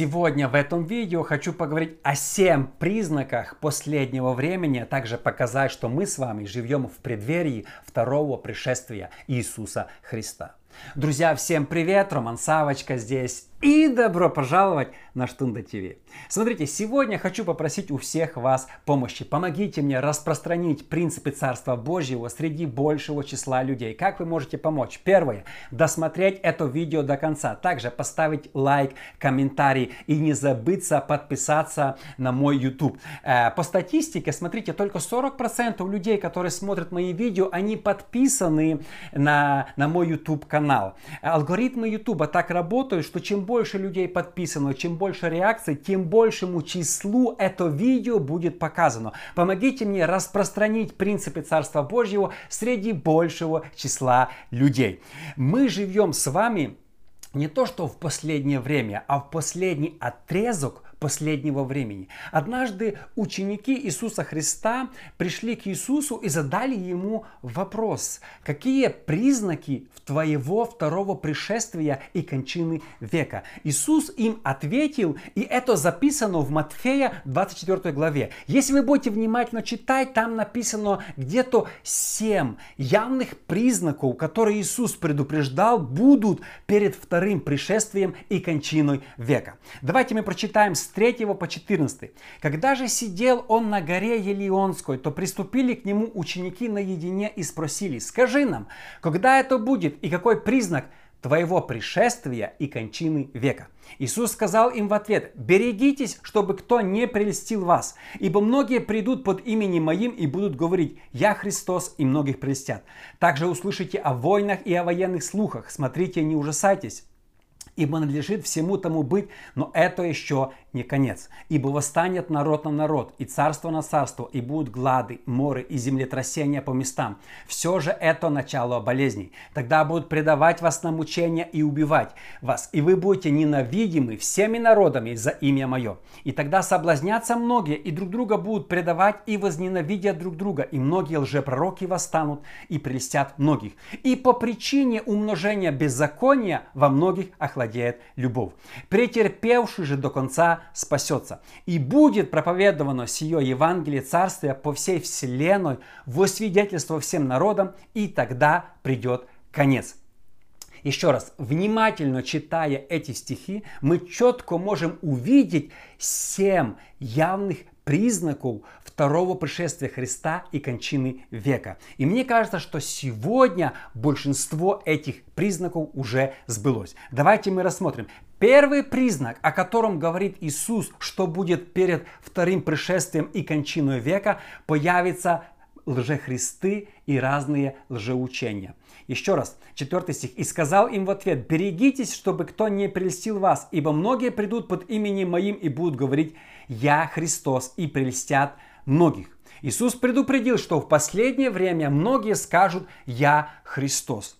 Сегодня в этом видео хочу поговорить о 7 признаках последнего времени, а также показать, что мы с вами живем в преддверии второго пришествия Иисуса Христа. Друзья, всем привет! Роман Савочка здесь и добро пожаловать на Штунда ТВ. Смотрите, сегодня хочу попросить у всех вас помощи. Помогите мне распространить принципы Царства Божьего среди большего числа людей. Как вы можете помочь? Первое. Досмотреть это видео до конца. Также поставить лайк, комментарий и не забыться подписаться на мой YouTube. Э, по статистике, смотрите, только 40% людей, которые смотрят мои видео, они подписаны на, на мой YouTube канал. Алгоритмы YouTube так работают, что чем больше людей подписано, чем больше реакций, тем большему числу это видео будет показано. Помогите мне распространить принципы Царства Божьего среди большего числа людей. Мы живем с вами не то что в последнее время, а в последний отрезок последнего времени. Однажды ученики Иисуса Христа пришли к Иисусу и задали ему вопрос, какие признаки твоего второго пришествия и кончины века? Иисус им ответил, и это записано в Матфея 24 главе. Если вы будете внимательно читать, там написано где-то семь явных признаков, которые Иисус предупреждал, будут перед вторым пришествием и кончиной века. Давайте мы прочитаем с 3 по 14. «Когда же сидел он на горе Елеонской, то приступили к нему ученики наедине и спросили, скажи нам, когда это будет и какой признак твоего пришествия и кончины века. Иисус сказал им в ответ, берегитесь, чтобы кто не прельстил вас, ибо многие придут под именем моим и будут говорить, я Христос, и многих прельстят. Также услышите о войнах и о военных слухах, смотрите, не ужасайтесь, ибо надлежит всему тому быть, но это еще не конец. Ибо восстанет народ на народ, и царство на царство, и будут глады, моры и землетрясения по местам. Все же это начало болезней. Тогда будут предавать вас на мучения и убивать вас, и вы будете ненавидимы всеми народами за имя мое. И тогда соблазнятся многие, и друг друга будут предавать и возненавидят друг друга, и многие лжепророки восстанут и прелестят многих. И по причине умножения беззакония во многих охладеет любовь. Претерпевший же до конца спасется. И будет проповедовано сие Евангелие Царствия по всей вселенной во свидетельство всем народам, и тогда придет конец. Еще раз, внимательно читая эти стихи, мы четко можем увидеть семь явных признаков второго пришествия Христа и кончины века. И мне кажется, что сегодня большинство этих признаков уже сбылось. Давайте мы рассмотрим. Первый признак, о котором говорит Иисус, что будет перед вторым пришествием и кончиной века, появится лжехристы и разные лжеучения. Еще раз, четвертый стих. «И сказал им в ответ, берегитесь, чтобы кто не прельстил вас, ибо многие придут под именем моим и будут говорить, я Христос, и прельстят многих». Иисус предупредил, что в последнее время многие скажут «Я Христос»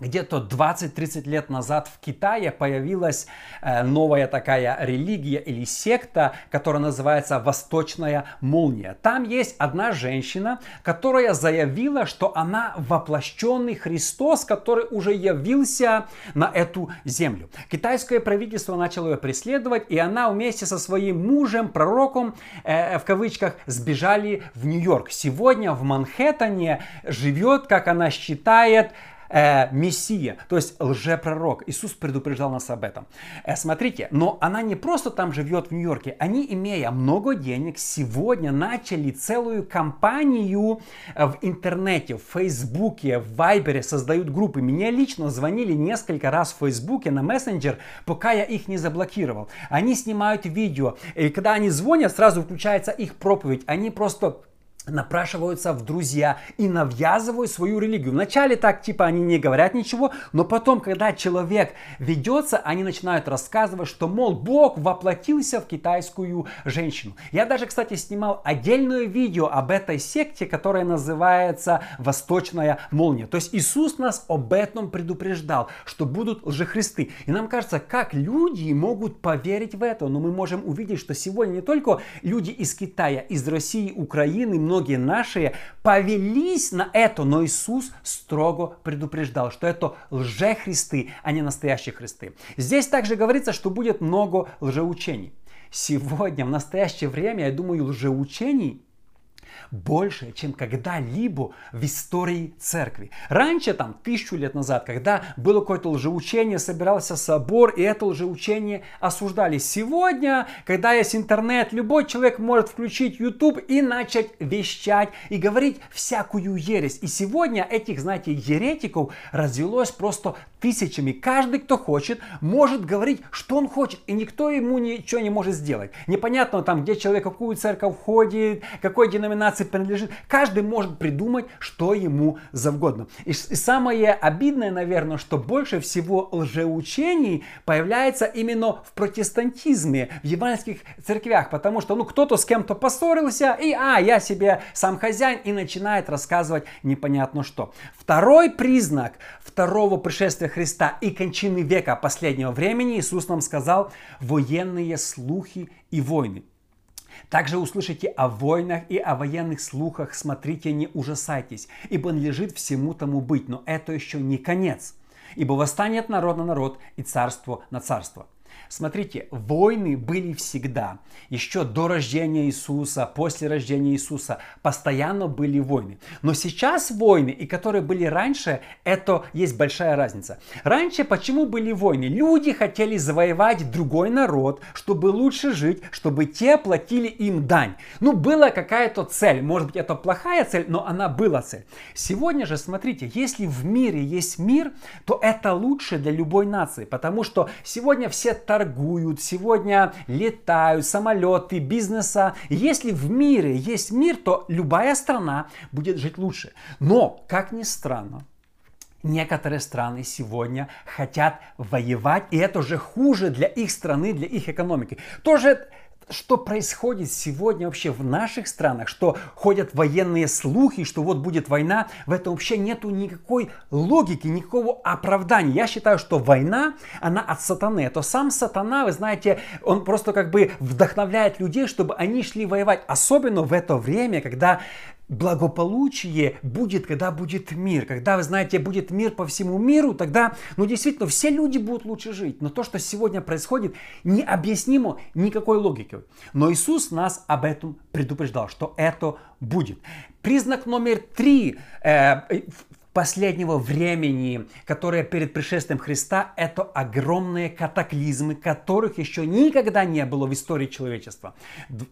где-то 20-30 лет назад в Китае появилась э, новая такая религия или секта, которая называется Восточная молния. Там есть одна женщина, которая заявила, что она воплощенный Христос, который уже явился на эту землю. Китайское правительство начало ее преследовать, и она вместе со своим мужем, пророком, э, в кавычках, сбежали в Нью-Йорк. Сегодня в Манхэттене живет, как она считает, э, Мессия, то есть лжепророк. Иисус предупреждал нас об этом. Э, смотрите, но она не просто там живет в Нью-Йорке. Они, имея много денег, сегодня начали целую кампанию э, в интернете, в Фейсбуке, в Вайбере, создают группы. Мне лично звонили несколько раз в Фейсбуке на мессенджер, пока я их не заблокировал. Они снимают видео, и когда они звонят, сразу включается их проповедь. Они просто напрашиваются в друзья и навязывают свою религию. Вначале так, типа, они не говорят ничего, но потом, когда человек ведется, они начинают рассказывать, что, мол, Бог воплотился в китайскую женщину. Я даже, кстати, снимал отдельное видео об этой секте, которая называется «Восточная молния». То есть Иисус нас об этом предупреждал, что будут лжехристы. И нам кажется, как люди могут поверить в это, но мы можем увидеть, что сегодня не только люди из Китая, из России, Украины, много многие наши повелись на это, но Иисус строго предупреждал, что это лжехристы, а не настоящие христы. Здесь также говорится, что будет много лжеучений. Сегодня, в настоящее время, я думаю, лжеучений больше, чем когда-либо в истории церкви. Раньше, там, тысячу лет назад, когда было какое-то лжеучение, собирался собор, и это лжеучение осуждали. Сегодня, когда есть интернет, любой человек может включить YouTube и начать вещать и говорить всякую ересь. И сегодня этих, знаете, еретиков развелось просто тысячами. Каждый, кто хочет, может говорить, что он хочет, и никто ему ничего не может сделать. Непонятно там, где человек, какую церковь ходит, какой деноминации принадлежит. Каждый может придумать, что ему завгодно. И, и самое обидное, наверное, что больше всего лжеучений появляется именно в протестантизме, в евангельских церквях, потому что ну кто-то с кем-то поссорился, и а, я себе сам хозяин, и начинает рассказывать непонятно что. Второй признак второго пришествия Христа и кончины века последнего времени Иисус нам сказал военные слухи и войны. Также услышите о войнах и о военных слухах, смотрите, не ужасайтесь, ибо надлежит всему тому быть, но это еще не конец. Ибо восстанет народ на народ и царство на царство. Смотрите, войны были всегда. Еще до рождения Иисуса, после рождения Иисуса постоянно были войны. Но сейчас войны, и которые были раньше, это есть большая разница. Раньше почему были войны? Люди хотели завоевать другой народ, чтобы лучше жить, чтобы те платили им дань. Ну, была какая-то цель. Может быть, это плохая цель, но она была цель. Сегодня же, смотрите, если в мире есть мир, то это лучше для любой нации, потому что сегодня все торгуют, сегодня летают, самолеты, бизнеса. Если в мире есть мир, то любая страна будет жить лучше. Но, как ни странно, Некоторые страны сегодня хотят воевать, и это уже хуже для их страны, для их экономики. Тоже что происходит сегодня вообще в наших странах, что ходят военные слухи, что вот будет война, в этом вообще нету никакой логики, никакого оправдания. Я считаю, что война, она от сатаны. Это сам сатана, вы знаете, он просто как бы вдохновляет людей, чтобы они шли воевать. Особенно в это время, когда благополучие будет, когда будет мир. Когда, вы знаете, будет мир по всему миру, тогда, ну, действительно, все люди будут лучше жить. Но то, что сегодня происходит, необъяснимо никакой логикой. Но Иисус нас об этом предупреждал, что это будет. Признак номер три э, последнего времени, которые перед пришествием Христа, это огромные катаклизмы, которых еще никогда не было в истории человечества.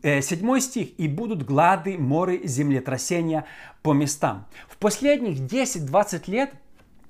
Э, седьмой стих. «И будут глады, моры, землетрясения по местам». В последних 10-20 лет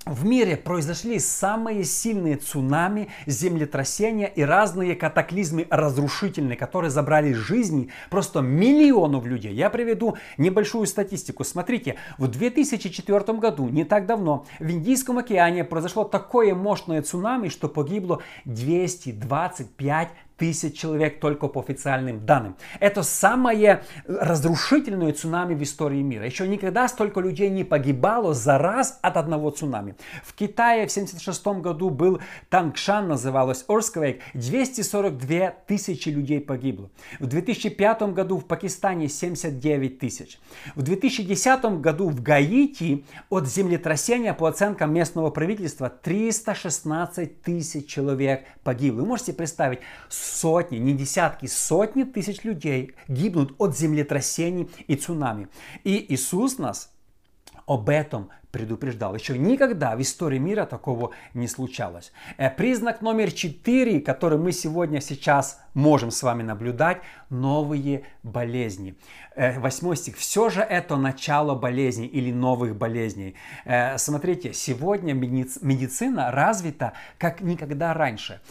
в мире произошли самые сильные цунами, землетрясения и разные катаклизмы разрушительные, которые забрали жизни просто миллионов людей. Я приведу небольшую статистику. Смотрите, в 2004 году, не так давно, в Индийском океане произошло такое мощное цунами, что погибло 225 тысяч человек только по официальным данным. Это самое разрушительное цунами в истории мира. Еще никогда столько людей не погибало за раз от одного цунами. В Китае в 1976 году был Тангшан, называлось Earthquake, 242 тысячи людей погибло. В 2005 году в Пакистане 79 тысяч. В 2010 году в Гаити от землетрясения по оценкам местного правительства 316 тысяч человек погибло. Вы можете представить, сотни, не десятки, сотни тысяч людей гибнут от землетрясений и цунами. И Иисус нас об этом предупреждал. Еще никогда в истории мира такого не случалось. Э, признак номер четыре, который мы сегодня сейчас можем с вами наблюдать, новые болезни. Э, восьмой стих. Все же это начало болезней или новых болезней. Э, смотрите, сегодня медицина развита как никогда раньше.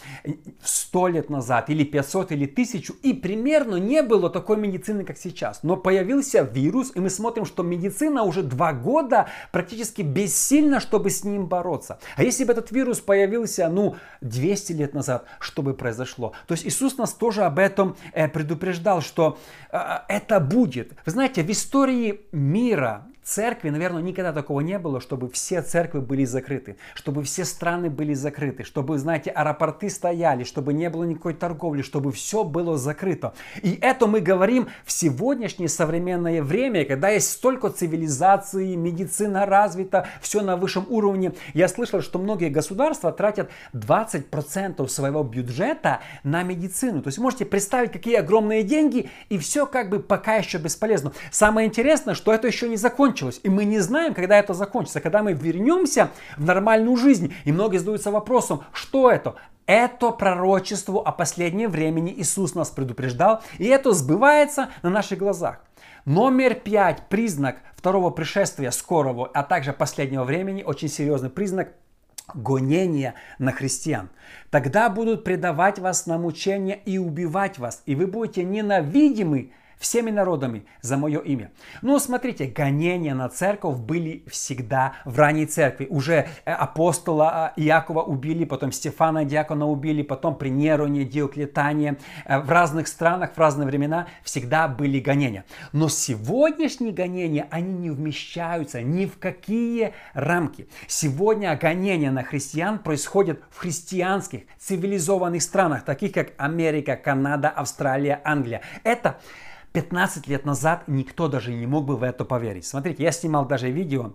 Сто лет назад, или 500, или 1000, и примерно не было такой медицины, как сейчас. Но появился вирус, и мы смотрим, что медицина уже два года практически практически бессильна, чтобы с ним бороться. А если бы этот вирус появился, ну, 200 лет назад, что бы произошло? То есть Иисус нас тоже об этом э, предупреждал, что э, это будет. Вы знаете, в истории мира церкви, наверное, никогда такого не было, чтобы все церкви были закрыты, чтобы все страны были закрыты, чтобы, знаете, аэропорты стояли, чтобы не было никакой торговли, чтобы все было закрыто. И это мы говорим в сегодняшнее современное время, когда есть столько цивилизации, медицина развита, все на высшем уровне. Я слышал, что многие государства тратят 20% своего бюджета на медицину. То есть можете представить, какие огромные деньги, и все как бы пока еще бесполезно. Самое интересное, что это еще не закончилось. И мы не знаем, когда это закончится. Когда мы вернемся в нормальную жизнь. И многие задаются вопросом, что это? Это пророчество о последнем времени Иисус нас предупреждал, и это сбывается на наших глазах. Номер пять, признак второго пришествия скорого, а также последнего времени, очень серьезный признак гонения на христиан. Тогда будут предавать вас на мучение и убивать вас, и вы будете ненавидимы всеми народами за мое имя. Ну, смотрите, гонения на церковь были всегда в ранней церкви. Уже э, апостола э, Иакова убили, потом Стефана Диакона убили, потом при Нероне, Диоклетане. Э, в разных странах, в разные времена всегда были гонения. Но сегодняшние гонения, они не вмещаются ни в какие рамки. Сегодня гонения на христиан происходят в христианских цивилизованных странах, таких как Америка, Канада, Австралия, Англия. Это 15 лет назад никто даже не мог бы в это поверить. Смотрите, я снимал даже видео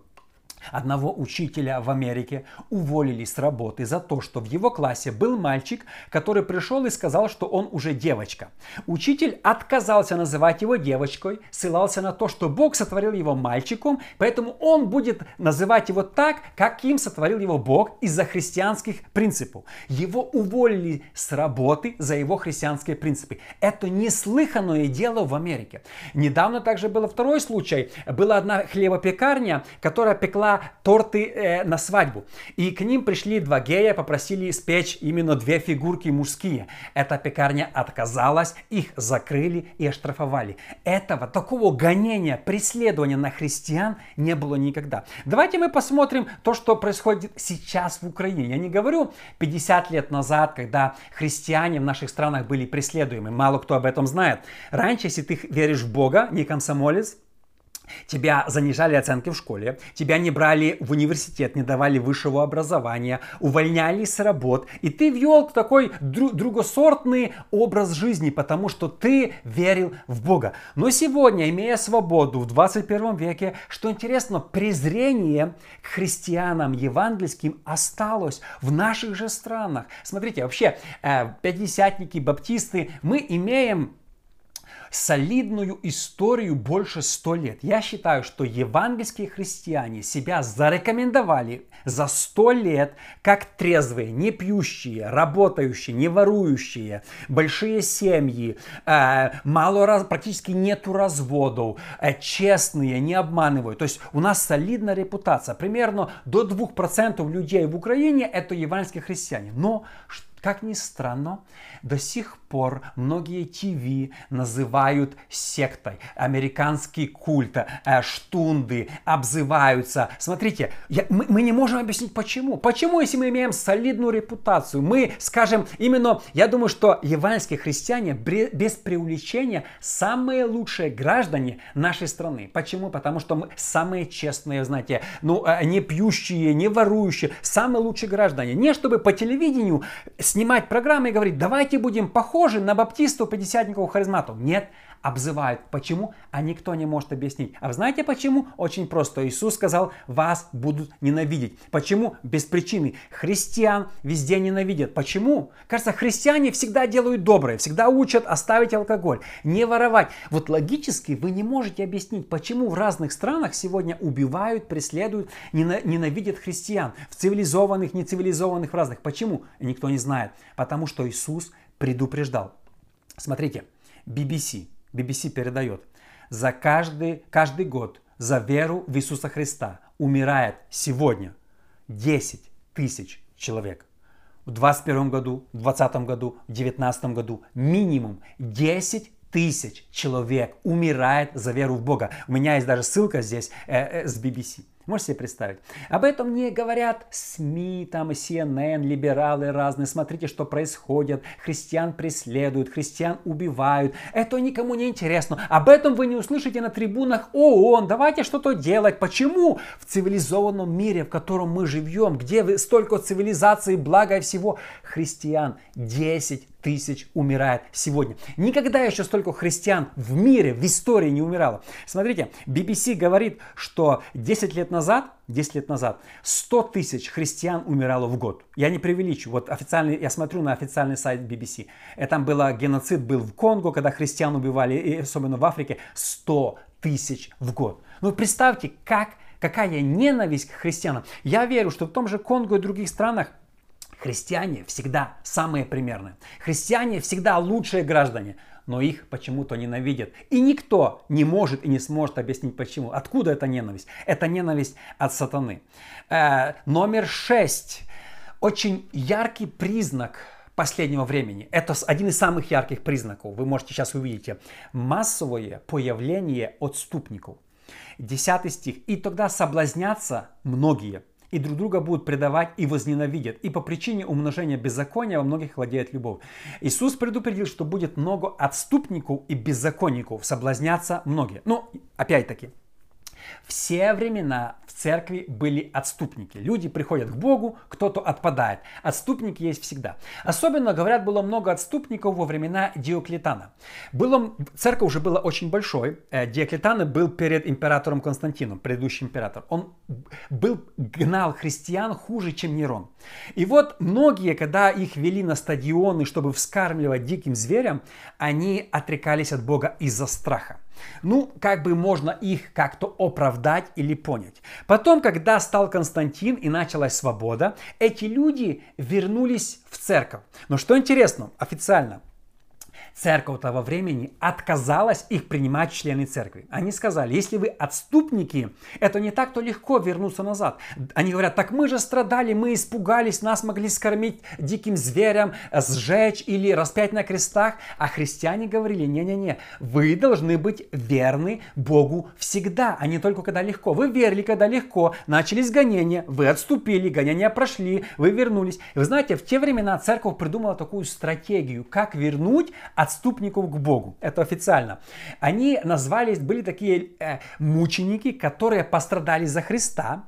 Одного учителя в Америке уволили с работы за то, что в его классе был мальчик, который пришел и сказал, что он уже девочка. Учитель отказался называть его девочкой, ссылался на то, что Бог сотворил его мальчиком, поэтому он будет называть его так, каким сотворил его Бог из-за христианских принципов. Его уволили с работы за его христианские принципы. Это неслыханное дело в Америке. Недавно также был второй случай. Была одна хлебопекарня, которая пекла торты э, на свадьбу. И к ним пришли два гея, попросили испечь именно две фигурки мужские. Эта пекарня отказалась, их закрыли и оштрафовали. Этого, такого гонения, преследования на христиан не было никогда. Давайте мы посмотрим то, что происходит сейчас в Украине. Я не говорю 50 лет назад, когда христиане в наших странах были преследуемы. Мало кто об этом знает. Раньше, если ты веришь в Бога, не комсомолец, Тебя занижали оценки в школе, тебя не брали в университет, не давали высшего образования, увольняли с работ, и ты вел такой дру- другосортный образ жизни, потому что ты верил в Бога. Но сегодня, имея свободу в 21 веке, что интересно, презрение к христианам евангельским осталось в наших же странах. Смотрите, вообще, э, пятидесятники, баптисты, мы имеем солидную историю больше ста лет. Я считаю, что евангельские христиане себя зарекомендовали за сто лет как трезвые, не пьющие, работающие, не ворующие, большие семьи, э, мало раз, практически нету разводов, э, честные, не обманывают. То есть у нас солидная репутация. Примерно до 2% людей в Украине это евангельские христиане. Но как ни странно, до сих пор многие ТВ называют сектой, американский культ, э, штунды, обзываются. Смотрите, я, мы, мы не можем объяснить почему. Почему, если мы имеем солидную репутацию, мы скажем именно, я думаю, что евангельские христиане без преувеличения самые лучшие граждане нашей страны. Почему? Потому что мы самые честные, знаете, ну, э, не пьющие, не ворующие, самые лучшие граждане. Не чтобы по телевидению снимать программы и говорить, давайте будем похожи на баптистов, пятидесятников, харизматов. Нет, обзывают. Почему? А никто не может объяснить. А вы знаете почему? Очень просто. Иисус сказал, вас будут ненавидеть. Почему? Без причины. Христиан везде ненавидят. Почему? Кажется, христиане всегда делают доброе, всегда учат оставить алкоголь, не воровать. Вот логически вы не можете объяснить, почему в разных странах сегодня убивают, преследуют, ненавидят христиан. В цивилизованных, нецивилизованных, в разных. Почему? Никто не знает. Потому что Иисус предупреждал. Смотрите, BBC, BBC передает, за каждый, каждый год за веру в Иисуса Христа умирает сегодня 10 тысяч человек. В 2021 году, в 2020 году, в 2019 году минимум 10 тысяч человек умирает за веру в Бога. У меня есть даже ссылка здесь э, э, с BBC. Можете себе представить? Об этом не говорят СМИ, там, CNN, либералы разные. Смотрите, что происходит. Христиан преследуют, христиан убивают. Это никому не интересно. Об этом вы не услышите на трибунах ООН. Давайте что-то делать. Почему в цивилизованном мире, в котором мы живем, где столько цивилизации, блага и всего, христиан 10 тысяч умирает сегодня. Никогда еще столько христиан в мире, в истории не умирало. Смотрите, BBC говорит, что 10 лет назад, 10 лет назад 100 тысяч христиан умирало в год. Я не преувеличу. Вот официальный, я смотрю на официальный сайт BBC. И там было геноцид был в Конго, когда христиан убивали, и особенно в Африке, 100 тысяч в год. Ну представьте, как, какая ненависть к христианам. Я верю, что в том же Конго и других странах Христиане всегда самые примерные. Христиане всегда лучшие граждане, но их почему-то ненавидят. И никто не может и не сможет объяснить почему. Откуда эта ненависть? Это ненависть от сатаны. Э, номер шесть. Очень яркий признак последнего времени. Это один из самых ярких признаков. Вы можете сейчас увидеть массовое появление отступников. Десятый стих. И тогда соблазнятся многие – и друг друга будут предавать и возненавидят. И по причине умножения беззакония во многих владеет любовь. Иисус предупредил, что будет много отступников и беззаконников, соблазняться многие. Но, опять-таки, все времена церкви были отступники. Люди приходят к Богу, кто-то отпадает. Отступники есть всегда. Особенно, говорят, было много отступников во времена Диоклетана. Было, церковь уже была очень большой. Э, Диоклетан был перед императором Константином, предыдущий император. Он был, гнал христиан хуже, чем Нерон. И вот многие, когда их вели на стадионы, чтобы вскармливать диким зверям, они отрекались от Бога из-за страха. Ну, как бы можно их как-то оправдать или понять. Потом, когда стал Константин и началась свобода, эти люди вернулись в церковь. Но что интересно, официально – Церковь того времени отказалась их принимать члены церкви. Они сказали, если вы отступники, это не так-то легко вернуться назад. Они говорят, так мы же страдали, мы испугались, нас могли скормить диким зверям, сжечь или распять на крестах. А христиане говорили, не-не-не, вы должны быть верны Богу всегда, а не только когда легко. Вы верили, когда легко, начались гонения, вы отступили, гонения прошли, вы вернулись. И вы знаете, в те времена церковь придумала такую стратегию, как вернуть отступников к Богу. Это официально. Они назвались, были такие э, мученики, которые пострадали за Христа.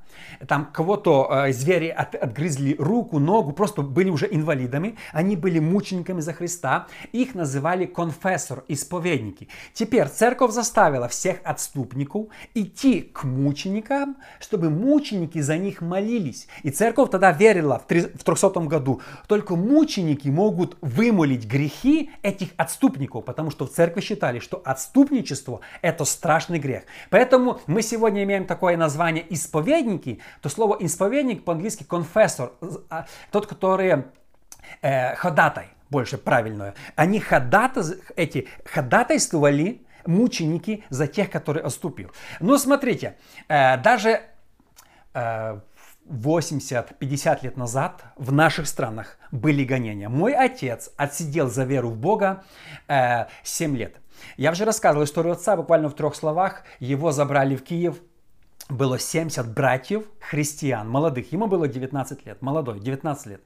Там кого-то э, звери от, отгрызли руку, ногу, просто были уже инвалидами. Они были мучениками за Христа. Их называли конфессор, исповедники. Теперь церковь заставила всех отступников идти к мученикам, чтобы мученики за них молились. И церковь тогда верила в 300 году, только мученики могут вымолить грехи этих отступников, потому что в церкви считали, что отступничество это страшный грех. Поэтому мы сегодня имеем такое название исповедники, то слово исповедник по-английски confessor, а, тот, который э, ходатай, больше правильное. Они ходатай, эти ходатайствовали мученики за тех, которые отступил. Но смотрите, э, даже э, 80-50 лет назад в наших странах были гонения. Мой отец отсидел за веру в Бога э, 7 лет. Я уже рассказывал историю отца буквально в трех словах. Его забрали в Киев было 70 братьев христиан, молодых. Ему было 19 лет, молодой, 19 лет.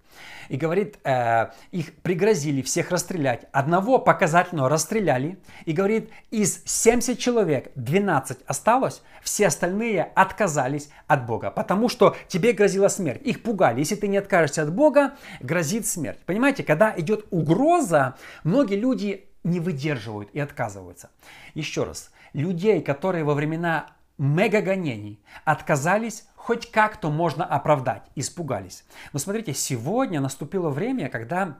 И говорит, э, их пригрозили всех расстрелять. Одного показательно расстреляли. И говорит, из 70 человек 12 осталось, все остальные отказались от Бога. Потому что тебе грозила смерть. Их пугали. Если ты не откажешься от Бога, грозит смерть. Понимаете, когда идет угроза, многие люди не выдерживают и отказываются. Еще раз, людей, которые во времена мега гонений, отказались хоть как-то можно оправдать, испугались. Но смотрите, сегодня наступило время, когда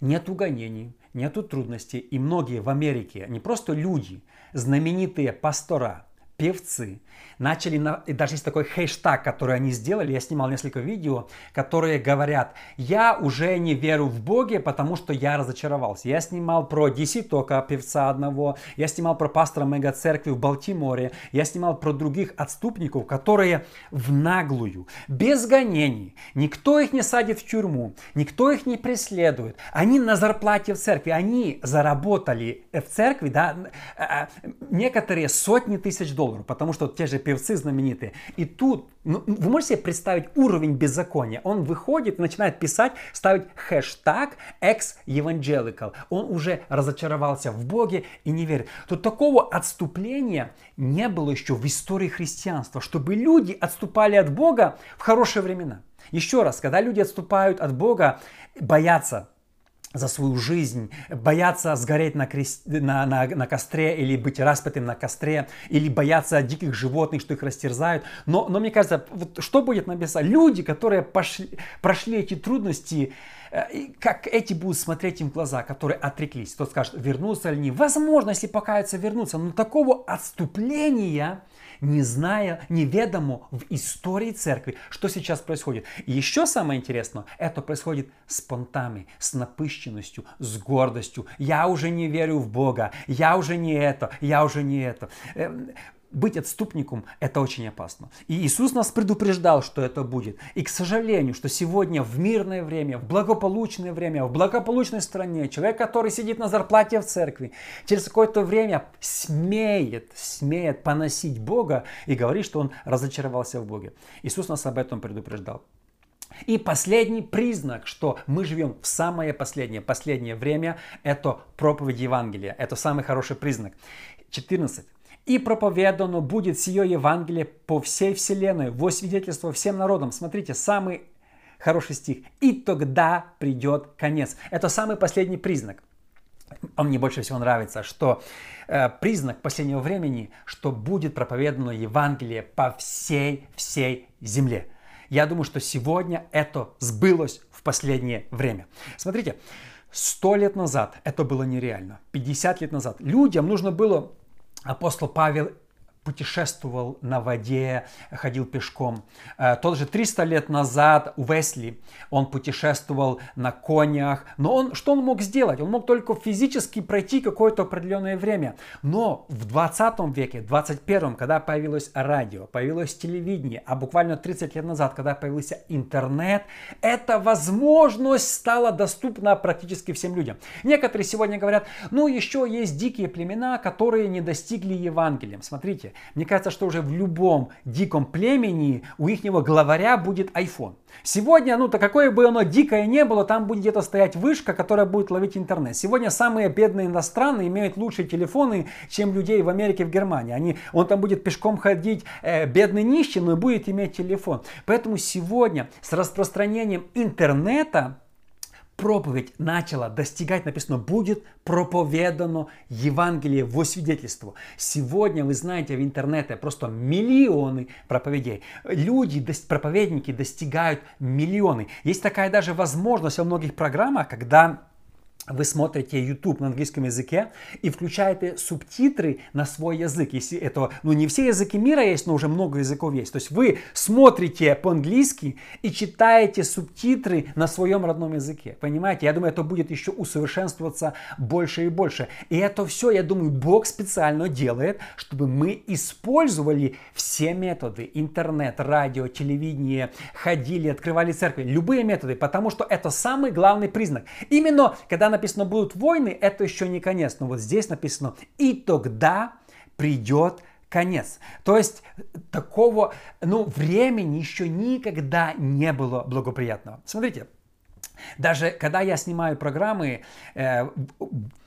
нету гонений, нету трудностей, и многие в Америке, не просто люди, знаменитые пастора, певцы начали, на, и даже есть такой хэштаг, который они сделали, я снимал несколько видео, которые говорят, я уже не верю в Боге, потому что я разочаровался. Я снимал про DC Тока, певца одного, я снимал про пастора мега церкви в Балтиморе, я снимал про других отступников, которые в наглую, без гонений, никто их не садит в тюрьму, никто их не преследует, они на зарплате в церкви, они заработали в церкви, да, э, э, некоторые сотни тысяч долларов, доллару, потому что те же певцы знаменитые. И тут, ну, вы можете себе представить уровень беззакония? Он выходит начинает писать, ставить хэштаг ex-evangelical. Он уже разочаровался в Боге и не верит. Тут такого отступления не было еще в истории христианства, чтобы люди отступали от Бога в хорошие времена. Еще раз, когда люди отступают от Бога, боятся за свою жизнь, боятся сгореть на, крест... на, на, на костре или быть распятым на костре, или боятся диких животных, что их растерзают. Но, но мне кажется, вот что будет написано? Люди, которые пошли, прошли эти трудности, э, как эти будут смотреть им в глаза, которые отреклись. Тот скажет, вернутся ли они. Возможно, если покаяться, вернуться. Но такого отступления не зная, неведомо в истории церкви, что сейчас происходит. И еще самое интересное, это происходит с понтами, с напыщенностью, с гордостью. Я уже не верю в Бога, я уже не это, я уже не это. Быть отступником – это очень опасно. И Иисус нас предупреждал, что это будет. И, к сожалению, что сегодня в мирное время, в благополучное время, в благополучной стране, человек, который сидит на зарплате в церкви, через какое-то время смеет, смеет поносить Бога и говорит, что он разочаровался в Боге. Иисус нас об этом предупреждал. И последний признак, что мы живем в самое последнее, последнее время, это проповедь Евангелия. Это самый хороший признак. 14 и проповедано будет сие Евангелие по всей вселенной, во свидетельство всем народам. Смотрите, самый хороший стих. И тогда придет конец. Это самый последний признак. Он мне больше всего нравится, что э, признак последнего времени, что будет проповедано Евангелие по всей, всей земле. Я думаю, что сегодня это сбылось в последнее время. Смотрите, сто лет назад это было нереально, 50 лет назад людям нужно было апостол Павел путешествовал на воде, ходил пешком. Э, тот же 300 лет назад у Весли он путешествовал на конях. Но он, что он мог сделать? Он мог только физически пройти какое-то определенное время. Но в 20 веке, 21, когда появилось радио, появилось телевидение, а буквально 30 лет назад, когда появился интернет, эта возможность стала доступна практически всем людям. Некоторые сегодня говорят, ну еще есть дикие племена, которые не достигли Евангелием. Смотрите, мне кажется, что уже в любом диком племени у их главаря будет iPhone. Сегодня, ну то какое бы оно дикое не было, там будет где-то стоять вышка, которая будет ловить интернет. Сегодня самые бедные иностранные имеют лучшие телефоны, чем людей в Америке, в Германии. Они, он там будет пешком ходить, э, бедный нищий, но будет иметь телефон. Поэтому сегодня с распространением интернета проповедь начала достигать, написано, будет проповедано Евангелие во свидетельство. Сегодня, вы знаете, в интернете просто миллионы проповедей. Люди, проповедники достигают миллионы. Есть такая даже возможность во многих программах, когда вы смотрите YouTube на английском языке и включаете субтитры на свой язык. Если это, ну не все языки мира есть, но уже много языков есть. То есть вы смотрите по-английски и читаете субтитры на своем родном языке. Понимаете? Я думаю, это будет еще усовершенствоваться больше и больше. И это все, я думаю, Бог специально делает, чтобы мы использовали все методы. Интернет, радио, телевидение, ходили, открывали церкви. Любые методы, потому что это самый главный признак. Именно когда написано будут войны, это еще не конец. Но вот здесь написано и тогда придет конец. То есть такого ну, времени еще никогда не было благоприятного. Смотрите, даже когда я снимаю программы, э,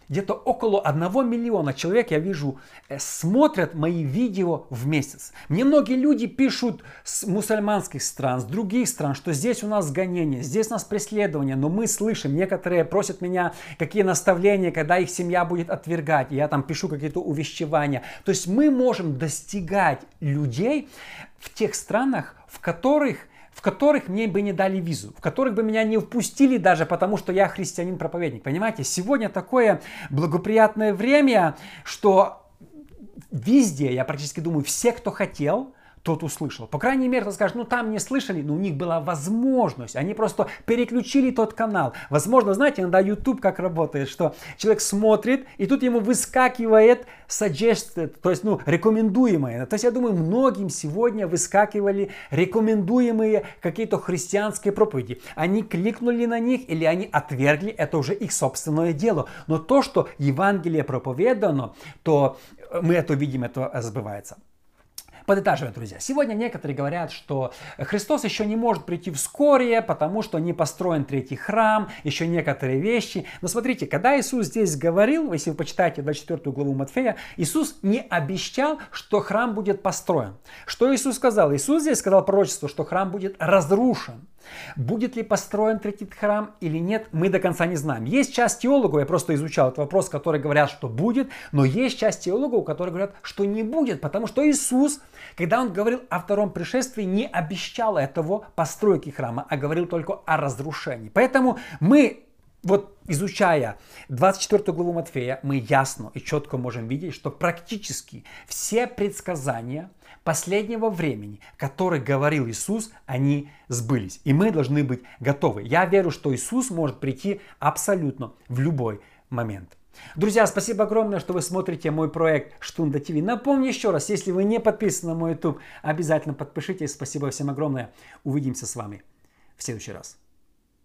где-то около 1 миллиона человек, я вижу, э, смотрят мои видео в месяц. Мне многие люди пишут с мусульманских стран, с других стран, что здесь у нас гонение, здесь у нас преследование, но мы слышим, некоторые просят меня, какие наставления, когда их семья будет отвергать, я там пишу какие-то увещевания. То есть мы можем достигать людей в тех странах, в которых которых мне бы не дали визу, в которых бы меня не впустили даже потому, что я христианин-проповедник. Понимаете, сегодня такое благоприятное время, что везде, я практически думаю, все, кто хотел, тот услышал. По крайней мере, кто скажет, ну там не слышали, но у них была возможность. Они просто переключили тот канал. Возможно, знаете, иногда YouTube как работает, что человек смотрит, и тут ему выскакивает suggested, то есть, ну, рекомендуемые. То есть, я думаю, многим сегодня выскакивали рекомендуемые какие-то христианские проповеди. Они кликнули на них или они отвергли, это уже их собственное дело. Но то, что Евангелие проповедано, то мы это видим, это сбывается. Подытаживая, друзья, сегодня некоторые говорят, что Христос еще не может прийти вскоре, потому что не построен третий храм, еще некоторые вещи. Но смотрите, когда Иисус здесь говорил, если вы почитаете 24 главу Матфея, Иисус не обещал, что храм будет построен. Что Иисус сказал? Иисус здесь сказал пророчество, что храм будет разрушен. Будет ли построен третий храм или нет, мы до конца не знаем. Есть часть теологов, я просто изучал этот вопрос, которые говорят, что будет, но есть часть теологов, которые говорят, что не будет, потому что Иисус, когда Он говорил о втором пришествии, не обещал этого постройки храма, а говорил только о разрушении. Поэтому мы вот изучая 24 главу Матфея, мы ясно и четко можем видеть, что практически все предсказания последнего времени, которые говорил Иисус, они сбылись. И мы должны быть готовы. Я верю, что Иисус может прийти абсолютно в любой момент. Друзья, спасибо огромное, что вы смотрите мой проект Штунда ТВ. Напомню еще раз, если вы не подписаны на мой YouTube, обязательно подпишитесь. Спасибо всем огромное. Увидимся с вами в следующий раз.